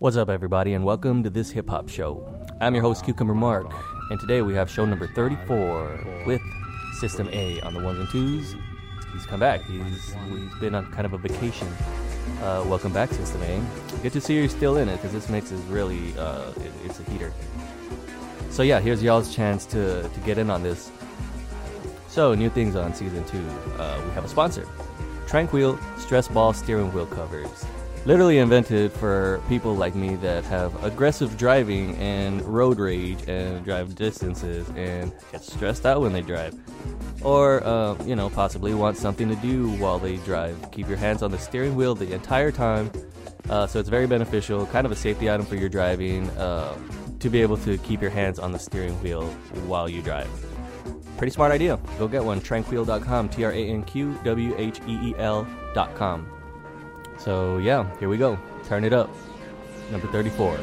What's up, everybody, and welcome to this hip hop show. I'm your host, Cucumber Mark, and today we have show number 34 with System A on the ones and twos. He's come back. He's he's been on kind of a vacation. Uh, welcome back, System A. Good to see you're still in it because this mix is really uh, it, it's a heater. So yeah, here's y'all's chance to to get in on this. So new things on season two. Uh, we have a sponsor, Tranqwheel Stress Ball Steering Wheel Covers literally invented for people like me that have aggressive driving and road rage and drive distances and get stressed out when they drive. Or, uh, you know, possibly want something to do while they drive. Keep your hands on the steering wheel the entire time. Uh, so it's very beneficial, kind of a safety item for your driving, uh, to be able to keep your hands on the steering wheel while you drive. Pretty smart idea. Go get one. Tranqwheel.com. T R A N Q W H E E L.com. So yeah, here we go. Turn it up. Number 34.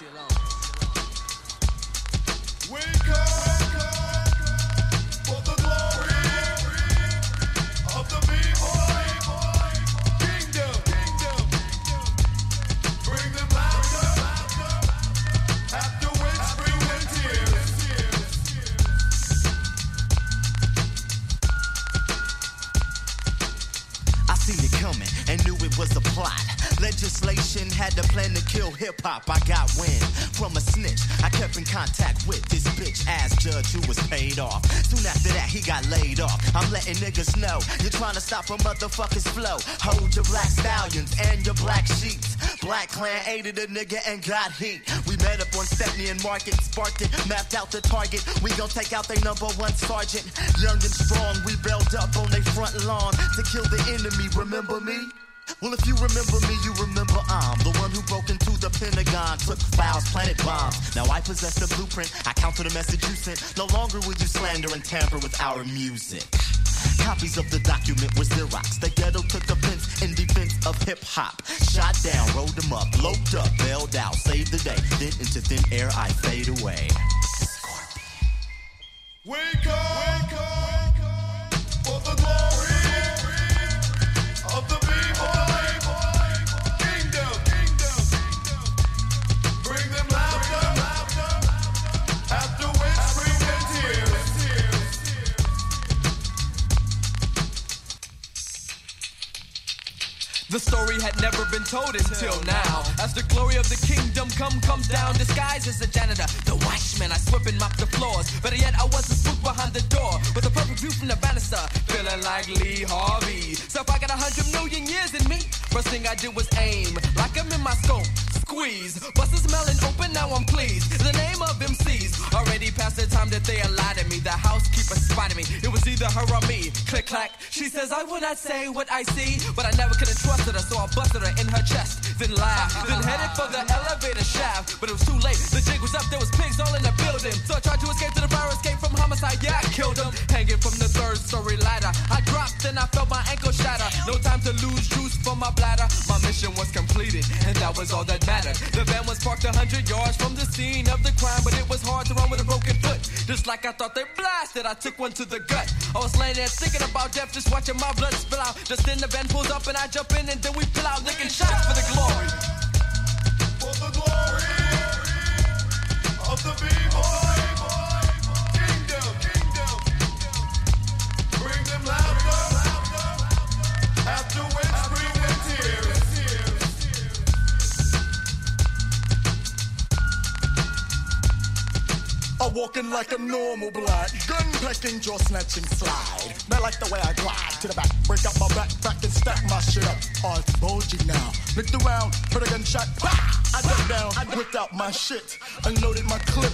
Aceyalone. I got wind from a snitch. I kept in contact with this bitch ass judge who was paid off. Soon after that, he got laid off. I'm letting niggas know you're trying to stop a motherfucker's flow. Hold your black stallions and your black sheets. Black clan aided a nigga and got heat. We met up on Stepney and Market, sparked it, mapped out the target. We gon' take out their number one sergeant. Young and strong, we built up on their front lawn to kill the enemy. Remember me? Well, if you remember me, you remember I'm the one who broke into the Pentagon, took files, planted bombs. Now I possess the blueprint. I counter the message you sent. No longer will you slander and tamper with our music. Copies of the document were Xerox. The ghetto took offense in defense of hip hop. Shot down, rolled them up, loped up, bailed out, saved the day. Then into thin air I fade away. Scorpion. Wake up for The story had never been told until now. As the glory of the kingdom come comes down, disguised as a janitor, the watchman. I sweep and mop the floors. Better yet, I was a spook behind the door with a perfect view from the banister, feeling like Lee Harvey. So if I got a hundred million years in me, First thing I did was aim, like I'm in my scope. Squeeze, bust smelling open, now I'm pleased. The name of MCs, already past the time that they allotted me. The housekeeper spotted me, it was either her or me. Click clack, she says, I will not say what I see, but I never could have trusted her, so I busted her in her chest. Then laughed, then headed for the elevator shaft. But it was too late, the jig was up, there was pigs all in the building. So I tried to escape to the fire, escape from homicide, yeah, I killed him. Hanging from the third story ladder. I dropped, then I felt my ankle shatter. No time to lose juice for my bladder. My mission was completed, and that was all that mattered. The van was parked a hundred yards from the scene of the crime, but it was hard to run with a broken foot. Just like I thought they blasted, I took one to the gut. I was laying there thinking about death, just watching my blood spill out. Just then the van pulls up and I jump in, and then we pull out licking shots for the glory. Walking like a normal black, gun packing, jaw snatching slide. Man, like the way I glide to the back, break up my back, backpack and stack my shit up. It's bulging now. Looked around, heard a gunshot. Bah! I ducked down, I whipped out my shit, unloaded my clip.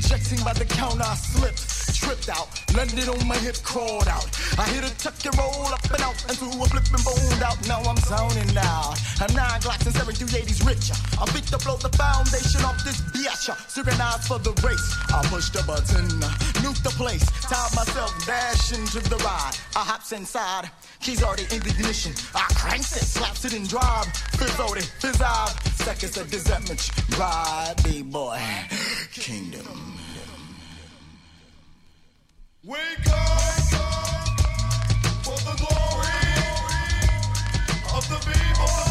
Jetting by the counter, I slipped, tripped out, landed on my hip, crawled out. I hit a tuck and roll up and out, and threw a flip and boned out. Now I'm zoning now. I'm nine glocks and seven through 80s richer. I'm big to blow the foundation off this bitch. Synchronized for the race. I pushed the button, nuke the place, tied myself, dash into the ride. I hops inside, keys already in the ignition. I cranks it, slaps it and drive. Fizz out it, fizz out. Seconds of resentment, ride, B-boy, kingdom. We come for the glory of the B-boy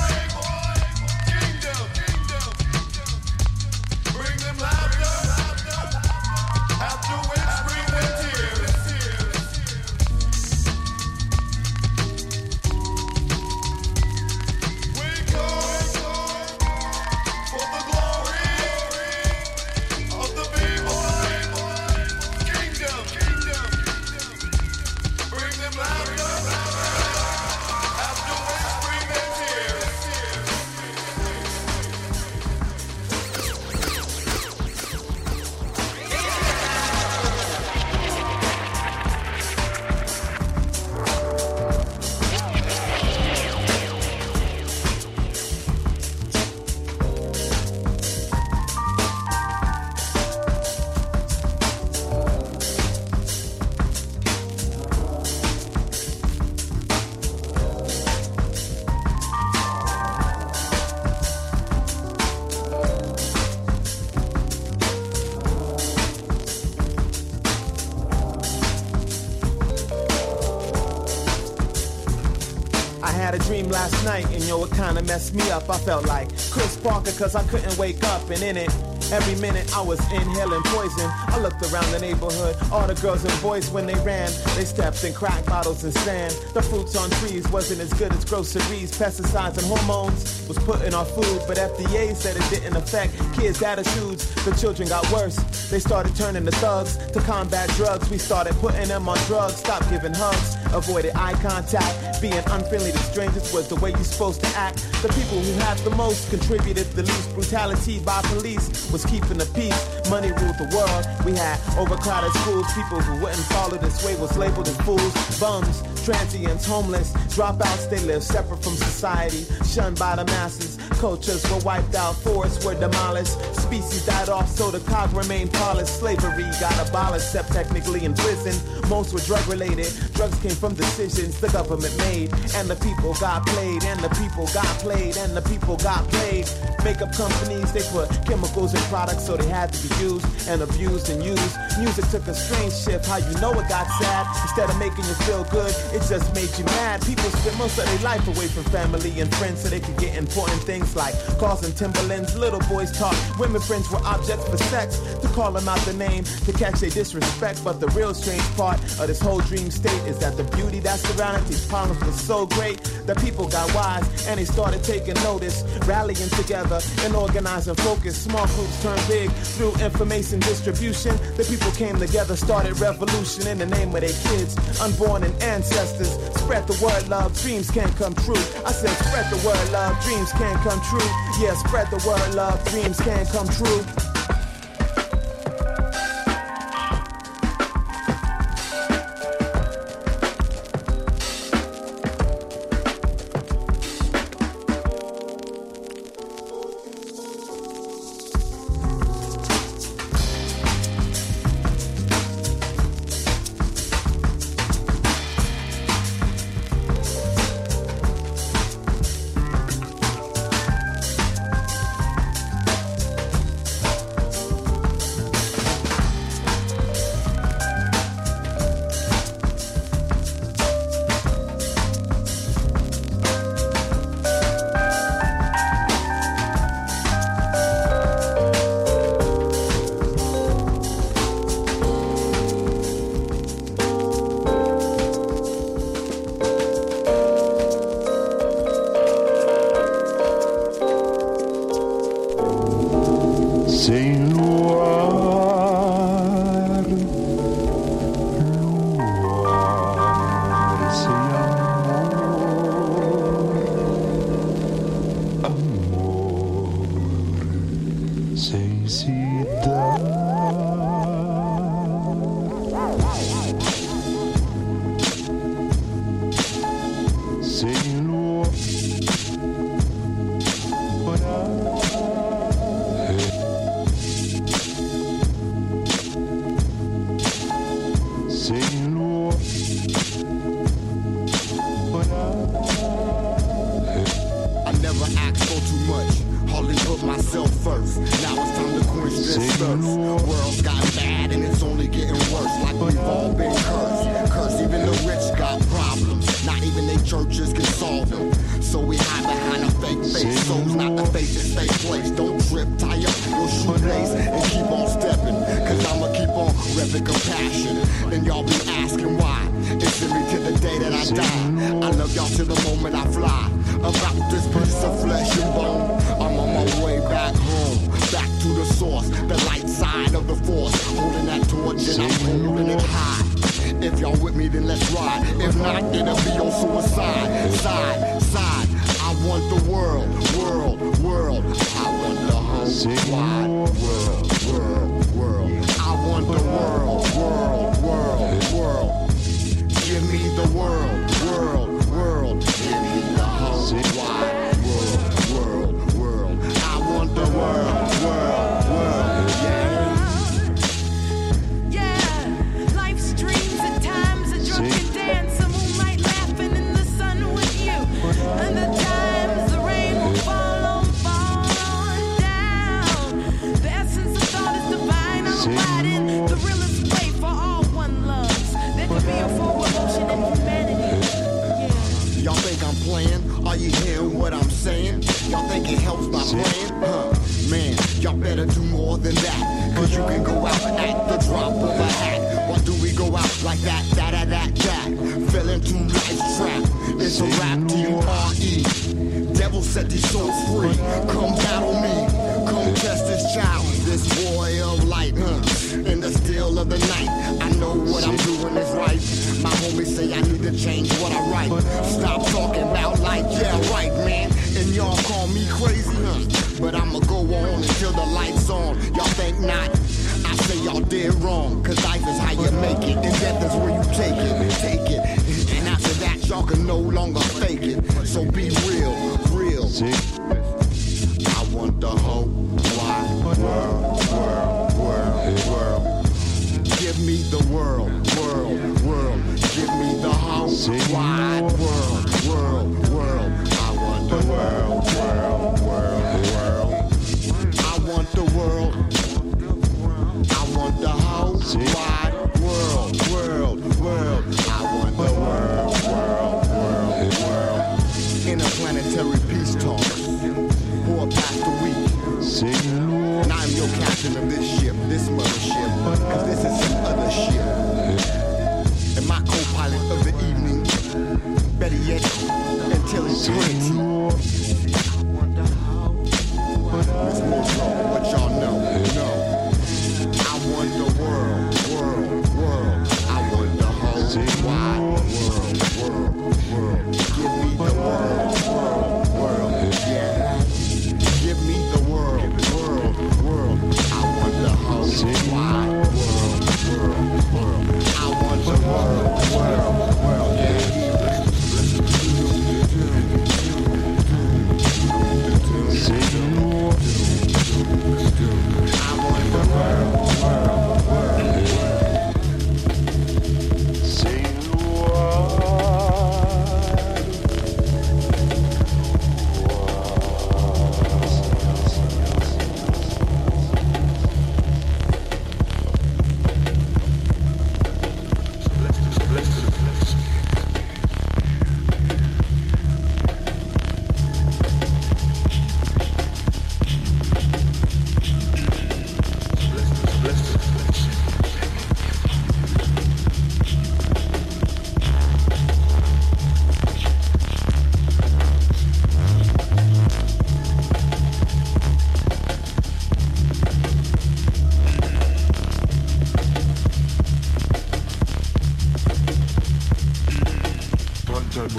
last night, and yo, it kinda messed me up. I felt like Chris Parker, cause I couldn't wake up, and in it, every minute I was inhaling poison. I looked around the neighborhood, all the girls and boys when they ran, they stepped in crack bottles and sand. The fruits on trees wasn't as good as groceries, pesticides and hormones was put in our food, but FDA said it didn't affect kids' attitudes. The children got worse. They started turning to thugs to combat drugs. We started putting them on drugs, stop giving hugs, avoided eye contact. Being unfriendly to strangers was the way you're supposed to act. The people who had the most contributed the least. Brutality by police was keeping the peace. Money ruled the world. We had overcrowded schools. People who wouldn't follow this way was labeled as fools, bums, transients, homeless, dropouts. They live separate from society, shunned by the masses. Cultures were wiped out, forests were demolished, species died off, so the cog remained polished. Slavery got abolished, except technically in prison. Most were drug related. Drugs came from decisions the government made, and the people got played, and the people got played, and the people got played. Makeup companies they put chemicals in products, so they had to be used and abused and used. Music took a strange shift. How you know it got sad? Instead of making you feel good, it just made you mad. People spent most of their life away from family and friends so they could get important things like cars and Timberlands. Little boys taught women friends were objects for sex to call them out the name to catch their disrespect. But the real strange part of this whole dream state is that the beauty that surrounded these problems was so great that people got wise and they started taking notice, rallying together and organizing focus. Small groups turned big through information distribution. The people came together, started revolution in the name of their kids, unborn and ancestors ancestors. Spread the word, love, dreams can come true. I said, spread the word, love, dreams can come true. Yeah, spread the word, love, dreams can come true.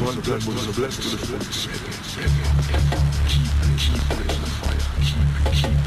one blood was blessed with the. Keep, keep the fire. Keep, keep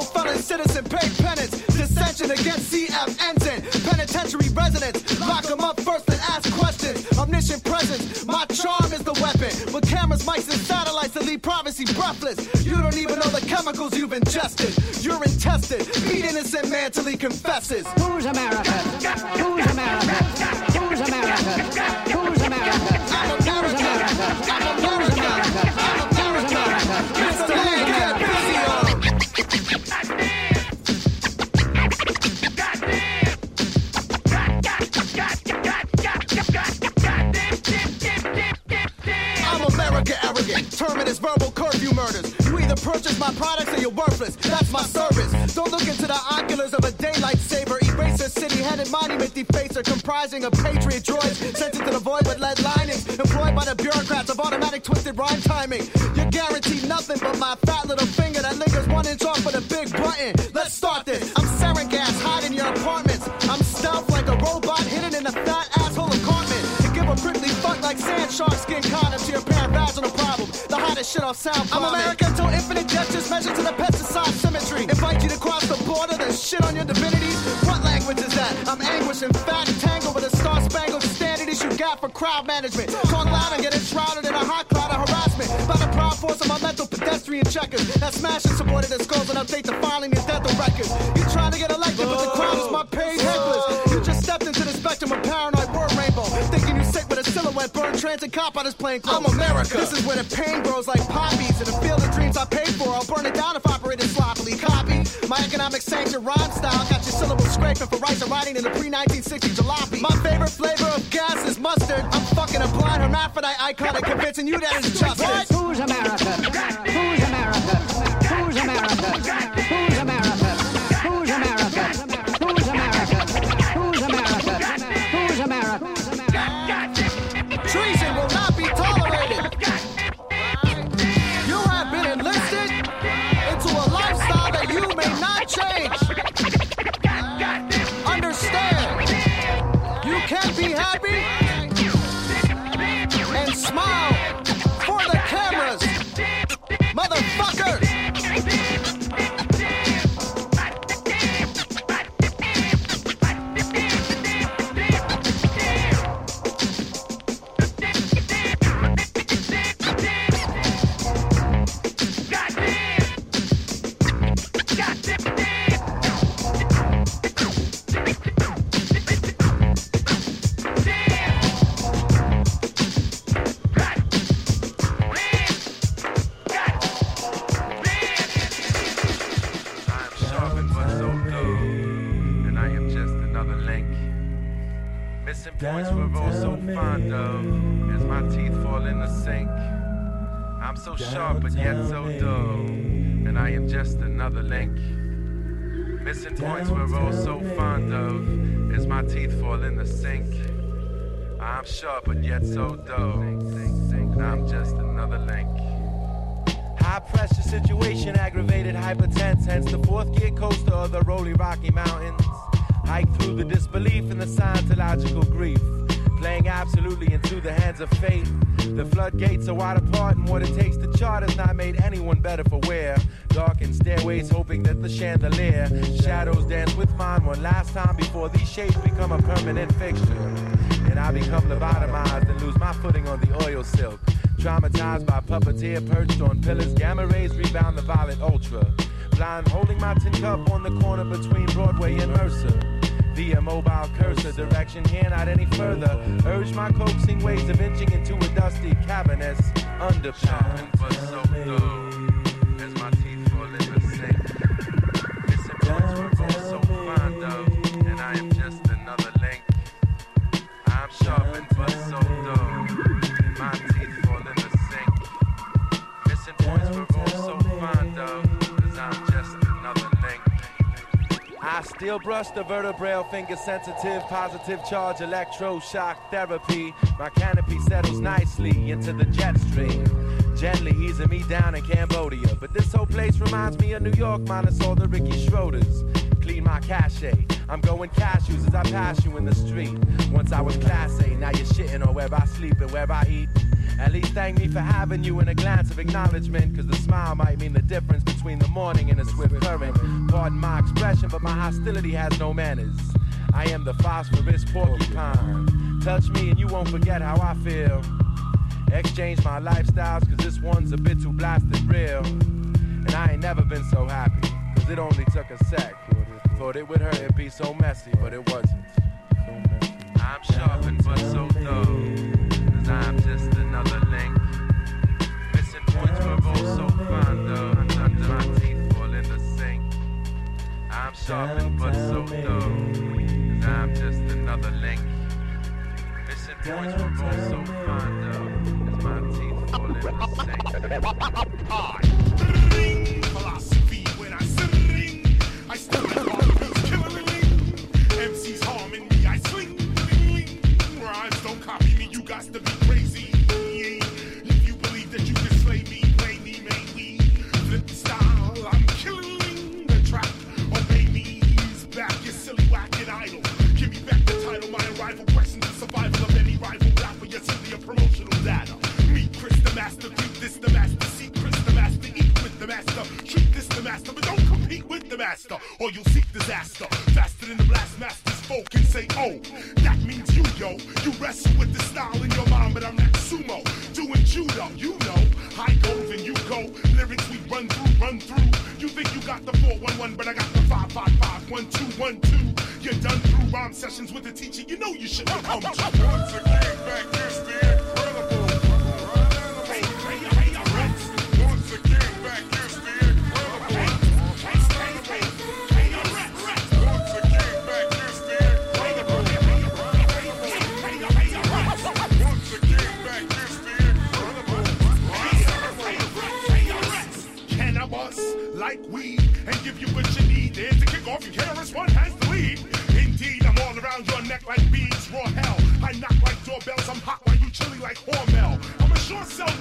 felon citizen, pay penance. Dissension against CF ensign. Penitentiary residents, lock them up first and ask questions. Omniscient presence, my charm is the weapon. With cameras, mics, and satellites that leave privacy breathless. You don't even know the chemicals you've ingested. You're intested, beat innocent man till he confesses. Who's America? Who's America? Who's America? Who's America? I'm America. I'm America. I'm America. Verbal curfew murders. You either purchase my products or you're worthless. That's my service. Don't look into the oculars of a daylight saber. Eraser city headed monument defacer comprising of patriot droids sent into the void with lead linings. Employed by the bureaucrats of automatic twisted rhyme timing. You're guaranteed nothing but my fat little finger that lingers one inch off of the big button. Let's start this. I'm sarin gas hiding your apartments. I'm stealth like a robot hidden in a fat asshole apartment. And give a prickly fuck like sand shark skin condoms to your parent shit off sound. I'm America until infinite gestures measure to the pesticide symmetry. Invite you to cross the border, then shit on your divinities. What language is that? I'm anguish and fat tangled with a star spangled standard issue gap for crowd management. Talk loud and get enshrouded in a hot cloud of harassment. By the proud force of my mental pedestrian. checkers that smash and supported the skulls and update the filing and death of records. You trying to get elected, but the crowd is my paid hecklers. You just stepped into the spectrum of paranoid a silhouette, burn transit cop on his plane clothes. I'm America. This is where the pain grows like poppies, and the field of dreams I paid for, I'll burn it down if operated sloppily. Copy my economic sanction rhyme style, got your syllables scraping for rights of writing in the pre-1960 jalopy. My favorite flavor of gas is mustard. I'm fucking a blind hermaphrodite icon and convincing you that it's justice. Who's America? I'm sharp but yet so dull, I'm just another link. High pressure situation, aggravated hypertense, hence the fourth gear coaster of the rolling Rocky Mountains. Hike through the disbelief and the scientological grief. Playing absolutely into the hands of fate. The floodgates are wide apart, and what it takes to chart has not made anyone better for wear. Darkened stairways, hoping that the chandelier shadows dance with mine one last time before these shapes become a permanent fixture. And I become lobotomized and lose my footing on the oil silk. Traumatized by puppeteer perched on pillars, gamma rays rebound the violet ultra. Blind holding my tin cup on the corner between Broadway and Mercer. Via mobile cursor, direction here not any further. Urge my coaxing ways of inching into a dusty cavernous underpass. I still brush the vertebral finger sensitive, positive charge, electroshock therapy. My canopy settles nicely into the jet stream. Gently easing me down in Cambodia. But this whole place reminds me of New York, minus all the Ricky Schroders. Clean my cachet. I'm going cashews as I pass you in the street. Once I was class A, now you're shitting on where I sleep and where I eat. At least thank me for having you in a glance of acknowledgement, cause the smile might mean the difference between the morning and a swift current. Pardon my expression, but my hostility has no manners. I am the phosphorus porcupine. Touch me and you won't forget how I feel. Exchange my lifestyles, cause this one's a bit too blasted real. And I ain't never been so happy, cause it only took a sec. Thought it would hurt and be so messy, but it wasn't. I'm sharpened but so dull,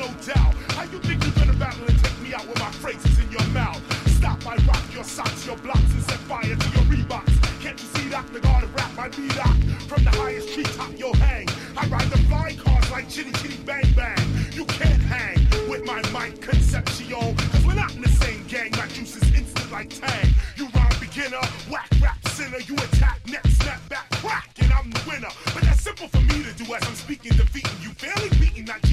no doubt. How you think you're gonna battle and take me out with my phrases in your mouth? Stop, I rock your socks, your blocks, and set fire to your Reeboks. Can't you see that? The god of rap, I beat up. From the highest treetop you'll hang. I ride the flying cars like chitty chitty bang bang. You can't hang with my mic conception. Cause we're not in the same gang. My juice is instant like tang. You rhyme beginner, whack rap sinner. You attack, next snap back, crack, and I'm the winner. But that's simple for me to do as I'm speaking, defeating you. Failing, beating, not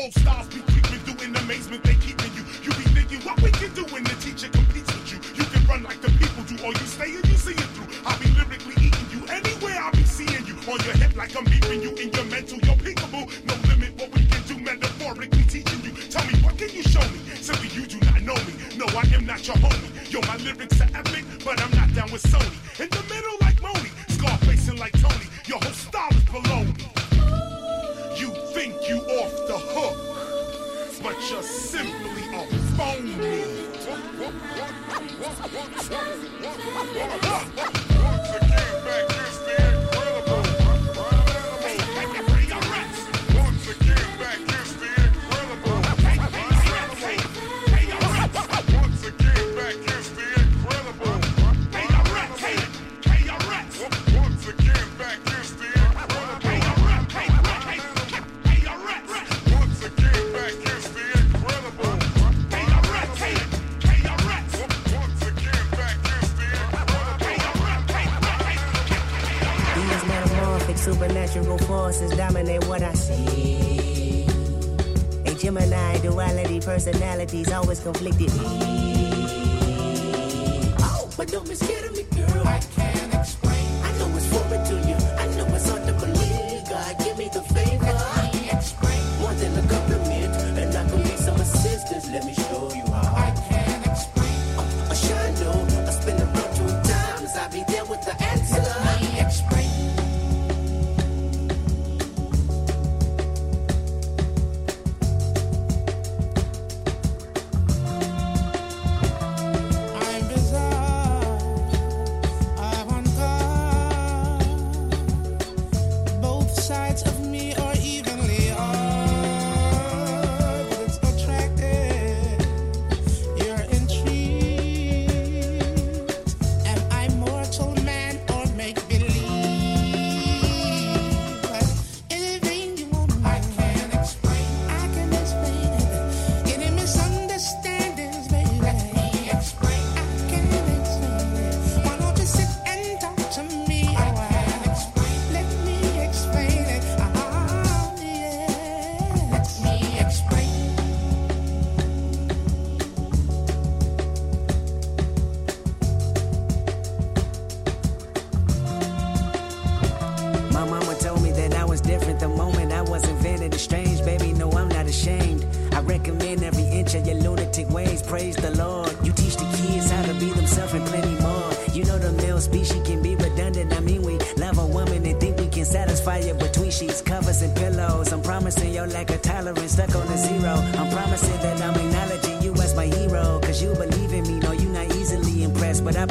Old styles be creeping through in amazement, they keeping you. You be thinking what we can do when the teacher competes with you. You can run like the people do, or you stay and you see it through. I'll be lyrically eating you anywhere I'll be seeing you. On your hip like I'm beeping you in your mental, you're peekaboo. No limit what we can do, metaphorically teaching you. Tell me, what can you show me? Simply you do not know me. No, I am not your homie. Yo, my lyrics are epic, but I'm not down with Sony. In the Yeah. Personalities always conflicted. Oh, but don't be scared of me, girl. I can't explain. I know it's foreign to you. I know it's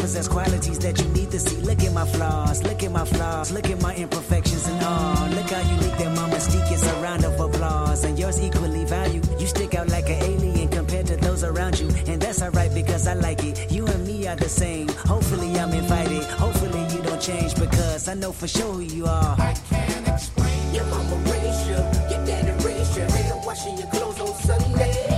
possess qualities that you need to see. Look at my flaws, look at my flaws, look at my imperfections and all. Look how unique that my mystique is a round of applause. And yours equally valued. You stick out like an alien compared to those around you. And that's alright because I like it. You and me are the same. Hopefully I'm invited. Hopefully you don't change because I know for sure who you are. I can't explain. Your mama raised you, your daddy raised you, and washing your clothes on Sunday.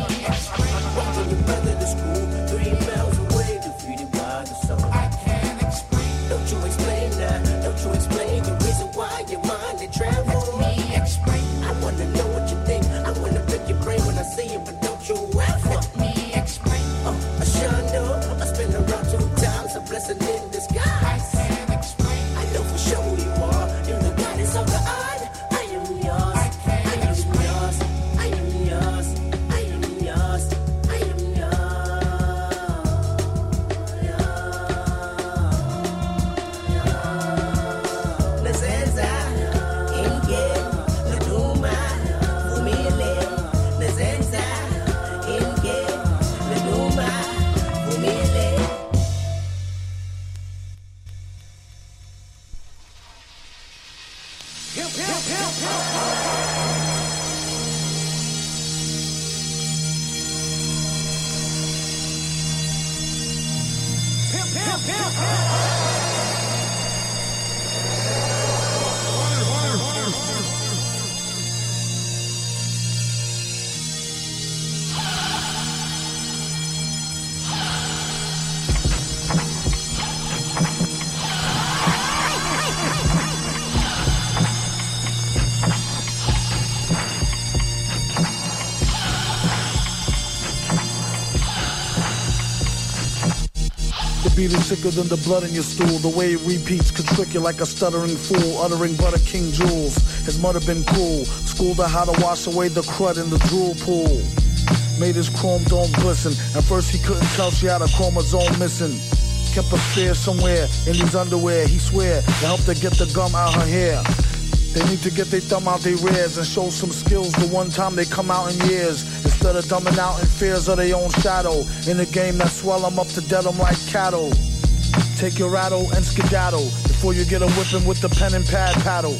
The beat is sicker than the blood in your stool. The way it repeats could trick you like a stuttering fool, uttering butter king jewels. His mother been cool, schooled her how to wash away the crud in the drool pool. Made his chrome dome glisten. At first he couldn't tell she had a chromosome missing. Kept spear somewhere in his underwear. He swear to help her get the gum out her hair. They need to get their thumb out their rears and show some skills the one time they come out in years. Instead of dumbing out in fears of their own shadow. In a game that swell them up to dead them like cattle. Take your rattle and skedaddle before you get a whipping with the pen and pad paddle.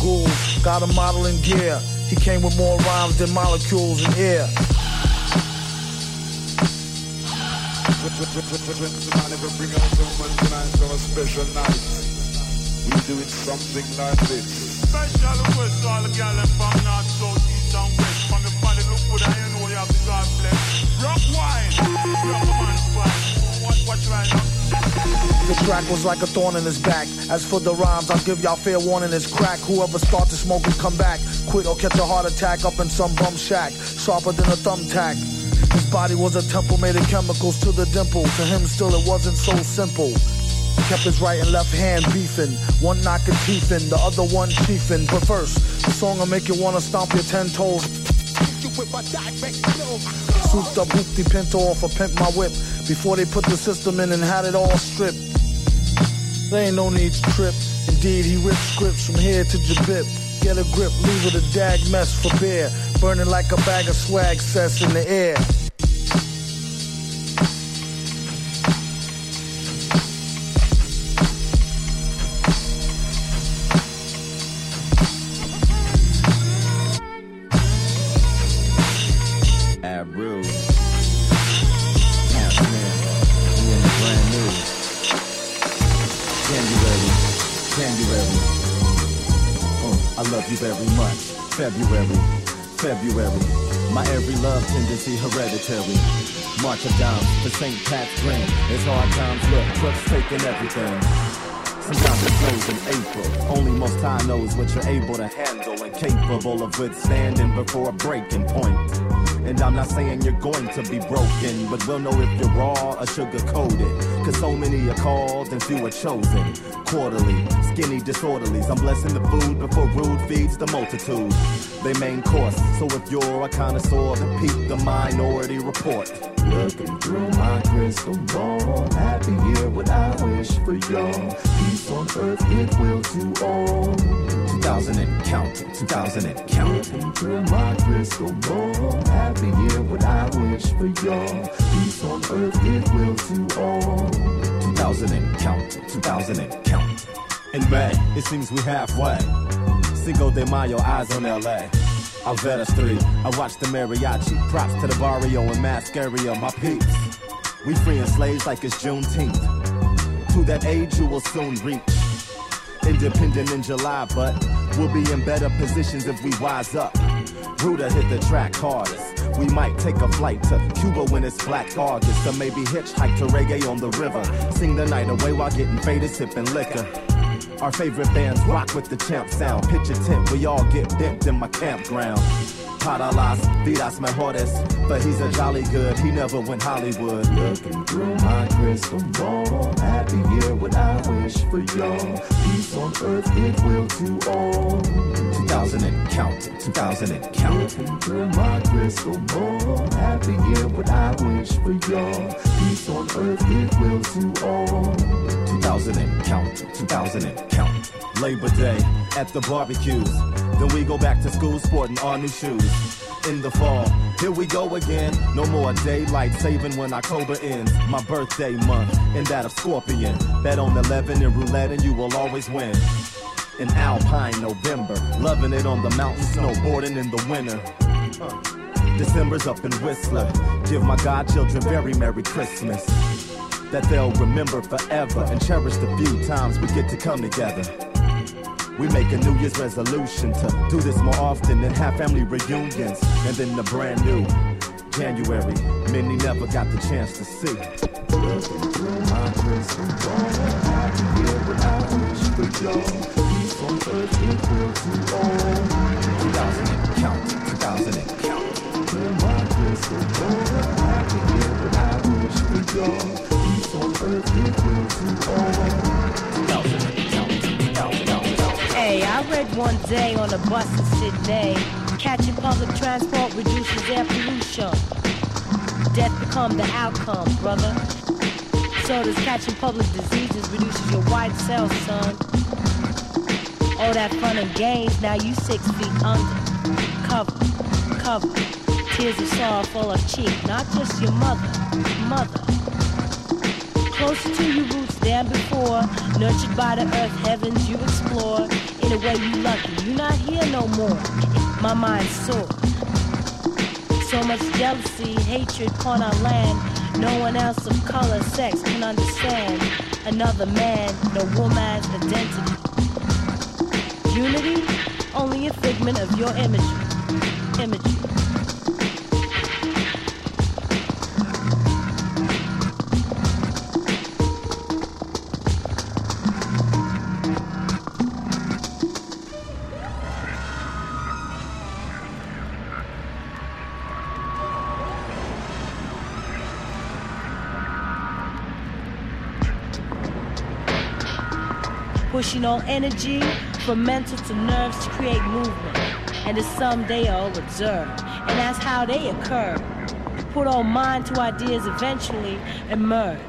Ghouls got a modeling gear. He came with more rhymes than molecules in air. We do it something like this. The track was like a thorn in his back. As for the rhymes, I'll give y'all fair warning. It's crack. Whoever starts to smoke will come back. Quit or catch a heart attack up in some bum shack. Sharper than a thumbtack. His body was a temple made of chemicals to the dimple. To him, still it wasn't so simple. Kept his right and left hand beefing. One knocking teeth in, the other one chiefing. But first, the song will make you wanna stomp your ten toes. Souped up hoopty pinto off a pimp my whip. Before they put the system in and had it all stripped. There ain't no need to trip. Indeed, he ripped scripts from here to Jabip. Get a grip, leave with a dag mess for beer. Burning like a bag of swag cess in the air. Tendency hereditary. March of dimes to St. Pat's Green. It's hard times, look, trucks taking everything. Sometimes it snows in April. Only most high knows what you're able to handle and capable of withstanding before a breaking point. And I'm not saying you're going to be broken, but we'll know if you're raw or sugar coated. Cause so many are called and few are chosen. Quarterly, skinny disorderlies. I'm blessing the food before rude feeds the multitude. They main course. So if you're a connoisseur, then peep the minority report. Looking through my crystal ball, happy year what I wish for y'all. Peace on earth, goodwill to all. 2000 and counting, 2000 and counting. Through my crystal ball, happy year what I wish for y'all. Peace on earth, goodwill to all. 2000 and counting, 2000 and counting. In May, it seems we halfway. Cinco de Mayo, eyes on LA. Olvera Street, I watch the mariachi. Props to the barrio and mascaria, my peeps. We freeing slaves like it's Juneteenth. To that age you will soon reach. Independent in July, but we'll be in better positions if we wise up. Ruda hit the track hardest. We might take a flight to Cuba when it's Black August, or maybe hitchhike to reggae on the river. Sing the night away while getting faded, sipping liquor. Our favorite bands rock with the champ sound. Pitch a tent, we all get bent in my campground. Para las vidas mejores, but he's a jolly good, he never went Hollywood. Looking through my crystal ball, happy year what I wish for y'all. Peace on earth, goodwill to all. 2000 and counting, 2000 and counting. Looking through my crystal ball, happy year what I wish for y'all. Peace on earth, goodwill to all. 2000 and counting, 2000 and counting. Labor Day at the barbecues. Then we go back to school sporting our new shoes. In the fall, here we go again. No more daylight saving when October ends. My birthday month, and that of Scorpion. Bet on 11 and roulette, and you will always win. in Alpine November. Loving it on the mountain, snowboarding in the winter. December's up in Whistler. Give my godchildren very Merry Christmas. That they'll remember forever and cherish the few times we get to come together. We make a New Year's resolution to do this more often and have family reunions. And then the brand new January, many never got the chance to see. Count, 2000 and count. Hey, I read one day on a bus in Sydney, catching public transport reduces air pollution. Death become the outcome, brother. So does catching public diseases reduces your white cells, son. All that fun and games, now you six feet under. Cover, cover. Tears of sorrow full of cheek, not just your mother, mother. Closer to your roots than before, nurtured by the earth heavens you explore. In a way you lucky, you're not here no more. My mind's sore. So much jealousy, hatred upon our land. No one else of color, sex can understand another man, no woman's identity. Unity, only a figment of your imagery. Imagery. All energy from mental to nerves to create movement. And it's someday all observe, and that's how they occur. Put all mind to ideas eventually emerge.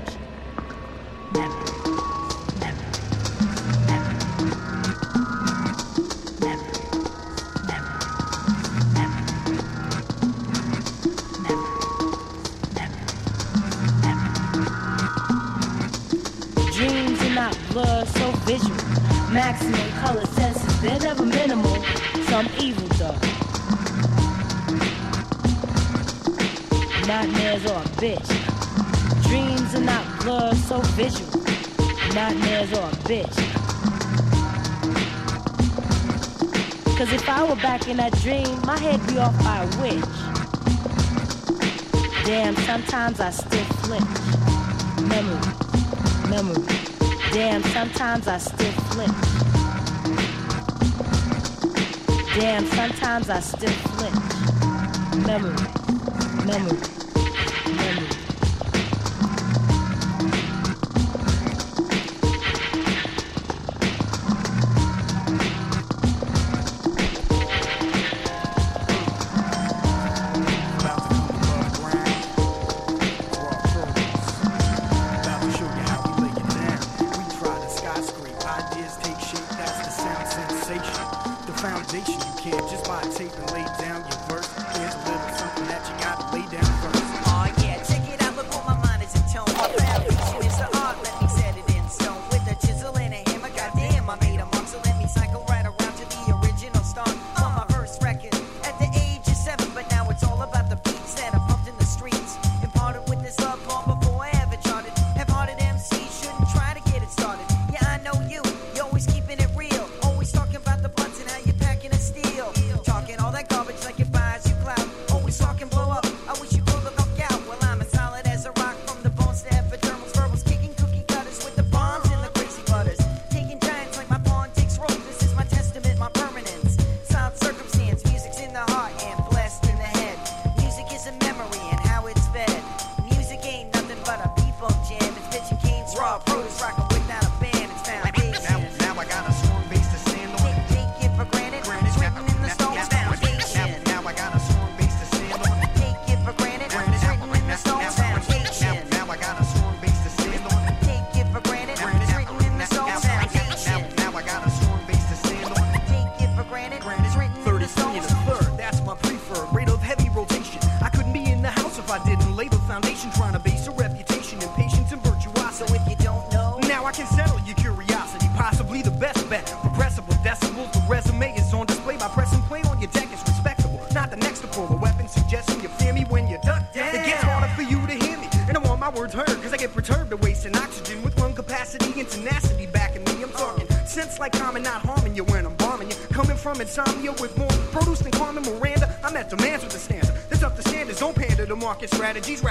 Nightmares are a bitch. Dreams are not blur, so visual. Nightmares are a bitch. Cause if I were back in that dream, my head be off by a witch. Damn, sometimes I still flinch. Memory, memory. Damn, sometimes I still flinch. Damn, sometimes I still flinch. Memory, memory, memory. Strategies,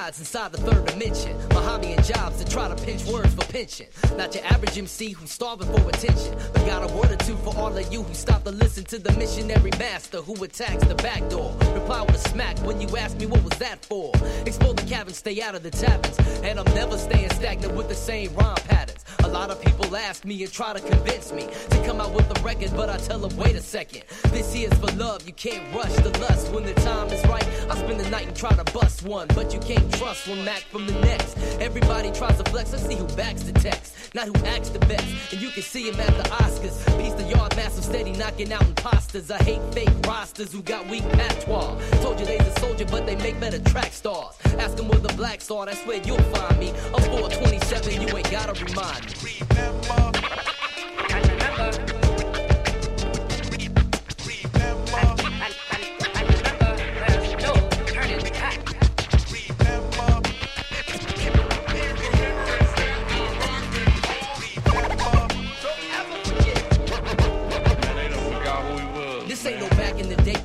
resides inside the third dimension. My hobby and jobs to try to pinch words for pension. Not your average MC who's starving for attention. But got a word or two for all of you who stop to listen to the missionary master who attacks the back door. Reply with a smack when you ask me what was that for. Explore the cabin, stay out of the taverns. And I'm never staying stagnant with the same rhyme patterns. A lot of people ask me and try to convince me to come out with a record, but I tell them, wait a second. This here's for love, you can't rush the lust. When the time is right, I spend the night and try to bust one, but you can't trust one Mac from the next. Everybody tries to flex, let's see who backs the text, not who acts the best. And you can see him at the Oscars. He's the yard massive, steady knocking out imposters. I hate fake rosters who got weak patois. Told you they's a soldier, but they make better track stars. Ask them where the blacks are, that's where you'll find me. I'm 427, you ain't gotta remind me. This ain't no back in the day.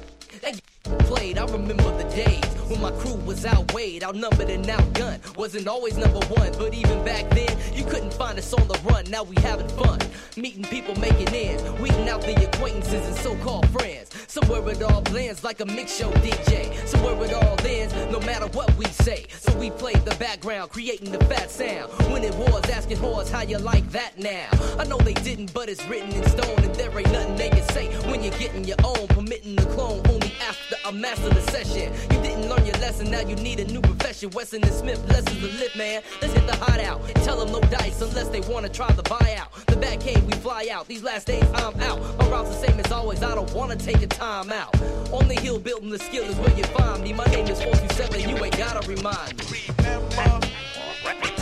Played, I remember the days when my crew was outweighed, outnumbered and outgunned. Wasn't always number one, but even back then, you couldn't find us on the run. Now we having fun, meeting people, making ends, weeding out the acquaintances and so-called friends. Somewhere it all blends like a mix show DJ. Somewhere it all ends, no matter what we say. So we played the background, creating the fat sound. When it was asking whores how you like that now. I know they didn't, but it's written in stone, and there ain't nothing they can say when you're getting your own. Permitting the clone only after I master the session. You didn't learn your lesson, now you need a new profession. Wesson and Smith, lessons of lit, man. Let's hit the hot out. Tell them no dice unless they wanna try the buyout. The back cave, we fly out. These last days, I'm out. My route's the same as always, I don't wanna take a time out. On the hill, building the skill is where you find me. My name is 427, you ain't gotta remind me. Crossing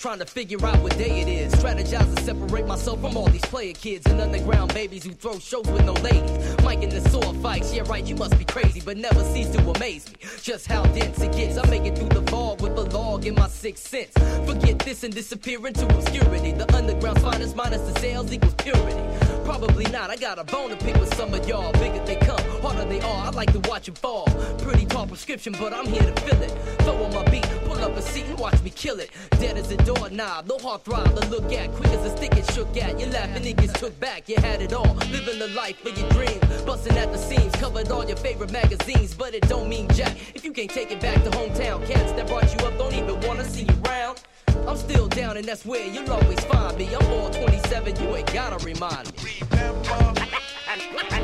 Trying to figure out what day it is. Strategize to separate myself from all these player kids and underground babies who throw shows with no ladies. Mike in the sword fights, yeah, right, you must be crazy, but never cease to amaze me. Just how dense it gets. I make it through the fog with a log in my sixth sense. Forget this and disappear into obscurity. The underground's finest minus the sales equals purity. Probably not, I got a bone to pick with some of y'all. Bigger they come, harder they are, I like to watch them fall. Pretty tall prescription, but I'm here to fill it. Throw on my beat, pull up a seat and watch me kill it. Dead as a doorknob, no heart throb to look at. Quick as a stick it shook at. You laughing, gets took back. You had it all, living the life of your dreams. Busting at the seams, covered all your favorite magazines, but it don't mean jack. If you can't take it back to hometown, cats that brought you up don't even wanna see you round. I'm still down, and that's where you'll always find me. I'm all 27, you ain't gotta remind me. remember,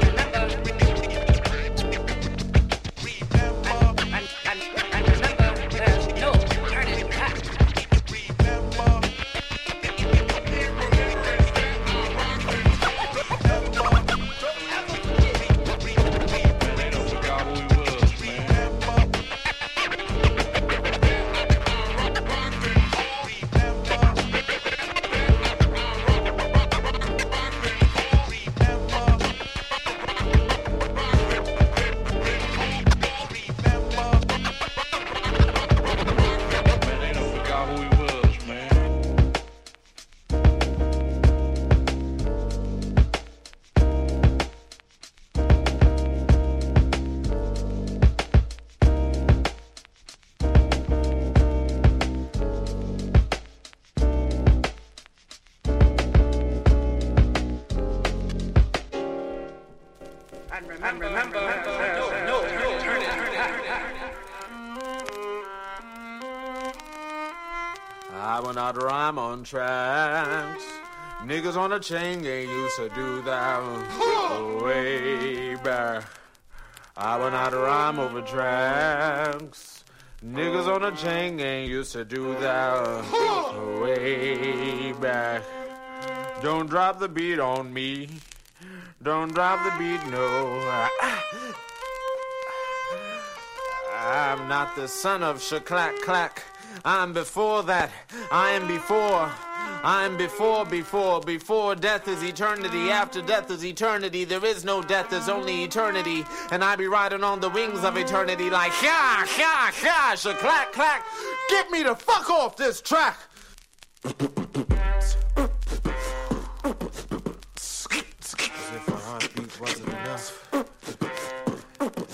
tracks. Niggas on a chain gang used to do that way back. I will not rhyme over tracks. Niggas on a chain gang used to do that way back. Don't drop the beat on me. Don't drop the beat, no. I'm not the son of Shaklack Clack. I'm before that. I am before. I am before, before, before death is eternity. After death is eternity. There is no death, there's only eternity. And I be riding on the wings of eternity like, ha, ha, ha, shaklack, clack. clack. Get me the fuck off this track.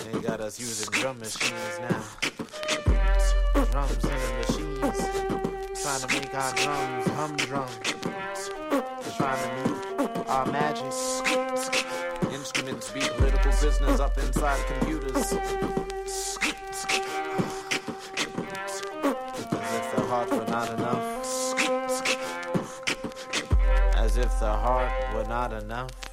They got us using drum machines now. Drums in the machines. Trying to make our drums humdrum. Trying to move our magic. Instruments be political business up inside computers. As if the heart were not enough. As if the heart were not enough.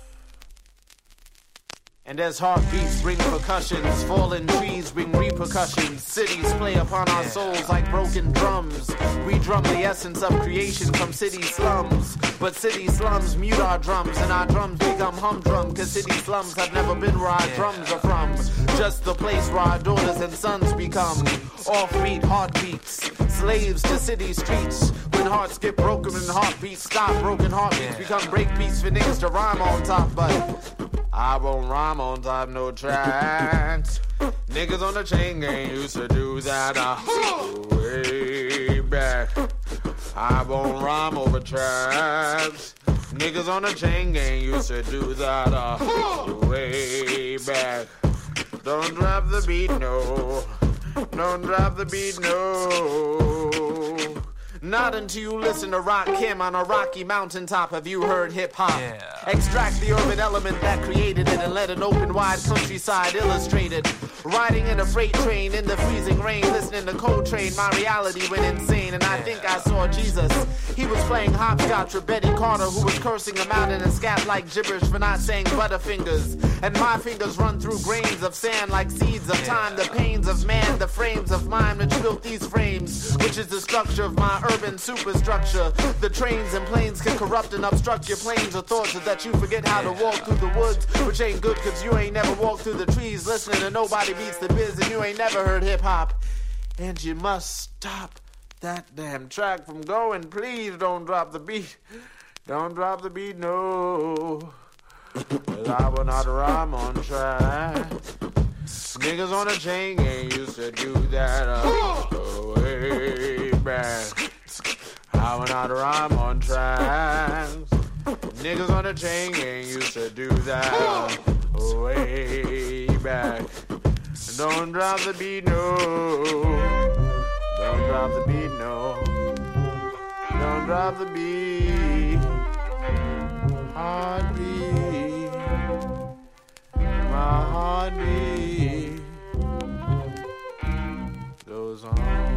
And as heartbeats ring percussions, fallen trees ring repercussions. Cities play upon our souls like broken drums. We drum the essence of creation from city slums. But city slums mute our drums, and our drums become humdrum. Cause city slums have never been where our drums are from. Just the place where our daughters and sons become offbeat heartbeats. Slaves to city streets. When hearts get broken and heartbeats stop, broken heartbeats become breakbeats for niggas to rhyme on top. But I won't rhyme on top no tracks. Niggas on the chain gang used to do that uh, way back. I won't rhyme over tracks. Niggas on the chain gang used to do that uh, way back. Don't drop the beat, no. Don't drop the beat, no. Not until you listen to Rock Kim on a rocky mountaintop have you heard hip hop. Extract the urban element that created it and let an open wide countryside illustrate it. Riding in a freight train in the freezing rain, listening to Coltrane, my reality went insane, and I think I saw Jesus. He was playing hopscotch with Betty Carter, who was cursing him out in a scat like gibberish for not saying butterfingers. And my fingers run through grains of sand like seeds of time, the pains of man, the frames of mind which built these frames, which is the structure of my urban superstructure. The trains and planes can corrupt and obstruct your planes of thoughts so that you forget how to walk through the woods, which ain't good cause you ain't never walked through the trees listening to nobody beats the biz and you ain't never heard hip hop. And you must stop that damn track from going. Please don't drop the beat. Don't drop the beat, no. Cause I will not rhyme on track. Niggas on a chain gang used to do that uh, way back. I will not rhyme on tracks. Niggas on a chain gang used to do that way back. Don't drop the beat, no. Don't drop the beat, no. Don't drop the beat. Heartbeat. My heartbeat goes on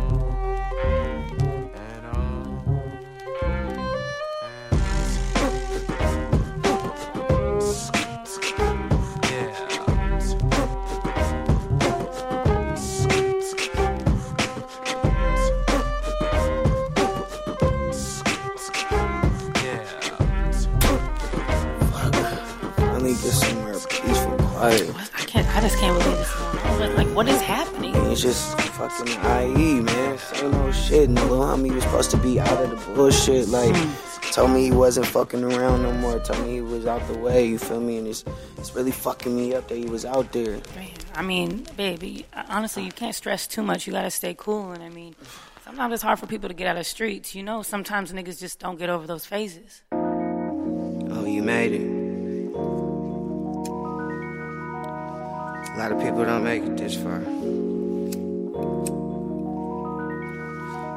I just can't believe this. Like, like, what is happening? It's just fucking IE, man. Same old shit. And little homie was supposed to be out of the bullshit. Like, hmm. told me he wasn't fucking around no more. Told me he was out the way. You feel me? And it's it's really fucking me up that he was out there. Man, I mean, baby, uh, honestly, you can't stress too much. You gotta stay cool. And I mean, sometimes it's hard for people to get out of the streets. You know, sometimes niggas just don't get over those phases. Oh, you made it. A lot of people don't make it this far.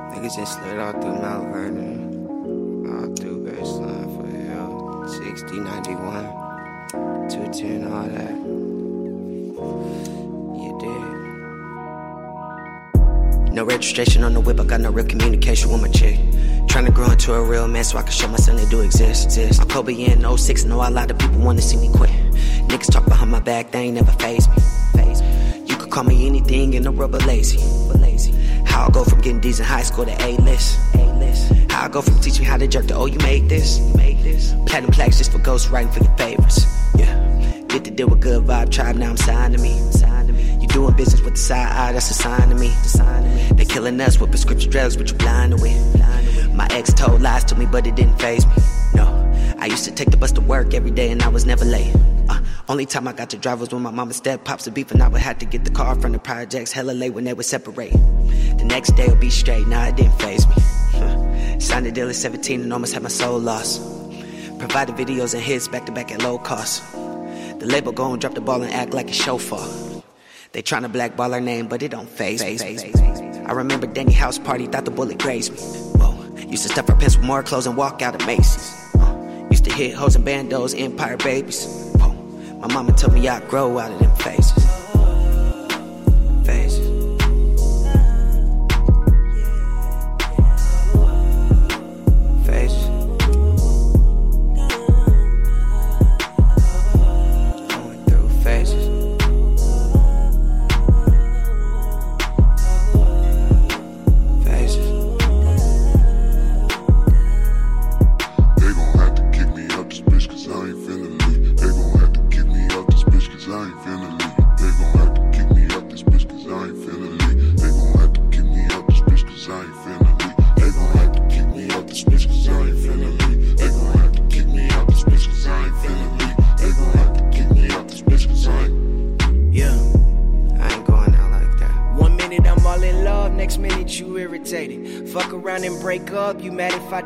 Niggas just slid all through Mount Vernon, all through Graceland for hell. 60, 91, 210, all that. You did. No registration on the whip, I got no real communication with my chick. Trying to grow into a real man so I can show my son they do exist. exist. I'm Kobe in 06, know a lot of people wanna see me quit. Niggas talk behind my back, they ain't never faced me call me anything in the rubber lazy. How I go from getting D's in high school to A-list. A-list. How I go from teaching how to jerk to, oh, you made this. Platinum plaques just for ghost writing for your favorites. Yeah. Did the deal with Good Vibe Tribe, now I'm me. Signing me. You doing business with the side eye, that's a sign to me. The sign to me. They killing us with prescription drugs, but you're blind to it. My ex told lies to me, but it didn't phase me. No, I used to take the bus to work every day, and I was never late. Only time I got to drive was when my mom and step pops a beef, and I would have to get the car from the projects hella late when they would separate. The next day would be straight, nah, it didn't phase me. Signed a deal at 17 and almost had my soul lost. Provided videos and hits back to back at low cost. The label gon' drop the ball and act like a chauffeur. They tryna blackball our name, but it don't phase me. I remember Danny house party, thought the bullet grazed me. Whoa, used to stuff our pants with more clothes and walk out of Macy's. Uh, used to hit hoes and bandos, empire babies. My mama told me I'd grow out of them phases.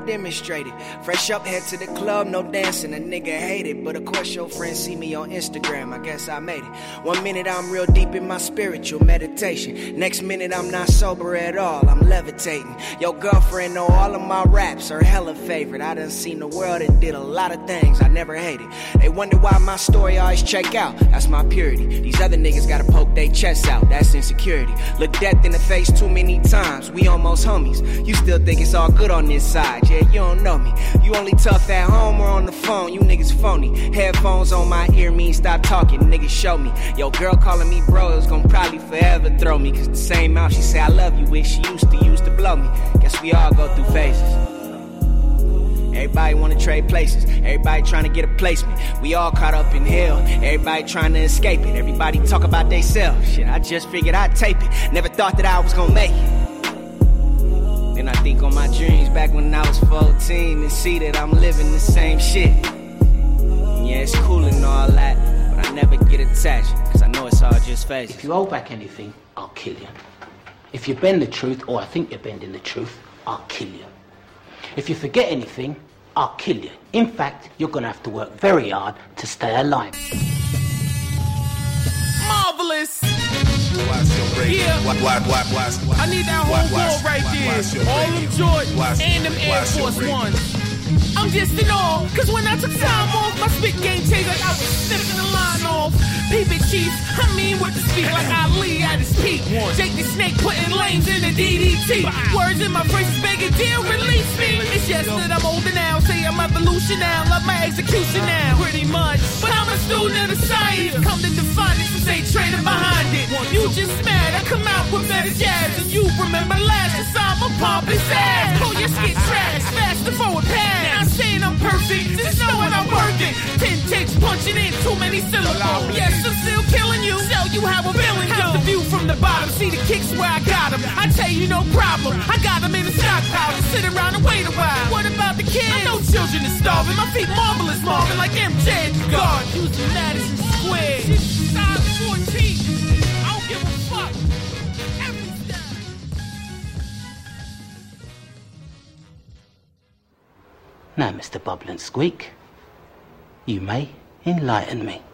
You mad if I demonstrate it. Fresh up, head to the club, no dancing, a nigga hate it. But of your friends see me on Instagram, I guess I made it. One minute I'm real deep in my spiritual meditation. Next minute I'm not sober at all, I'm levitating. Your girlfriend know all of my raps, her hella favorite. I done seen the world and did a lot of things I never hated. They wonder why my story always check out, that's my purity. These other niggas gotta poke their chests out, that's insecurity. Look death in the face too many times, we almost homies. You still think it's all good on this side, yeah, you don't know me. You only tough at home or on the phone, you niggas phony. Headphones on my ear mean stop talking, nigga, show me. Yo, girl calling me bro is gonna probably forever throw me. Cause the same mouth she say I love you with, she used to use to blow me. Guess we all go through phases. Everybody wanna trade places. Everybody trying to get a placement. We all caught up in hell. Everybody trying to escape it. Everybody talk about they self. Shit, I just figured I'd tape it. Never thought that I was gonna make it. Then I think on my dreams back when I was 14 and see that I'm living the same shit. Know it's all just phases. If you hold back anything, I'll kill you. If you bend the truth, or I think you're bending the truth, I'll kill you. If you forget anything, I'll kill you. In fact, you're gonna have to work very hard to stay alive. Marvelous. Yeah. I need that whole wall right there. All them Jordans and them Air Force Ones. I'm just in awe, cause when I took time off, my spit game changed like I was snipping the line off. Peep it, chief, I mean what the speak like Ali at his peak. Jake the snake putting lanes in the DDT. Words in my phrases begging, deal, release me. It's just that I'm older now, say I'm evolution now, love my execution now, pretty much. But I'm a student of the science, come to define it, ain't training behind it. You just mad, I come out with better jazz, and you remember last, cause I'm a pompous ass. Pull your skit trash, faster forward pass. Saying I'm perfect, just knowing I'm worth it. Ten takes punching in too many syllables. Yes, I'm still killing you. Show you how I'm feeling. Have the view from the bottom, see the kicks where I got them. I tell you no problem. I got them in the stockpile. Sit around and wait a while. What about the kids? I know children are starving. My feet marvelous, Marvin like MJ. God, using Madison Square. Now, Mr. And Squeak, you may enlighten me.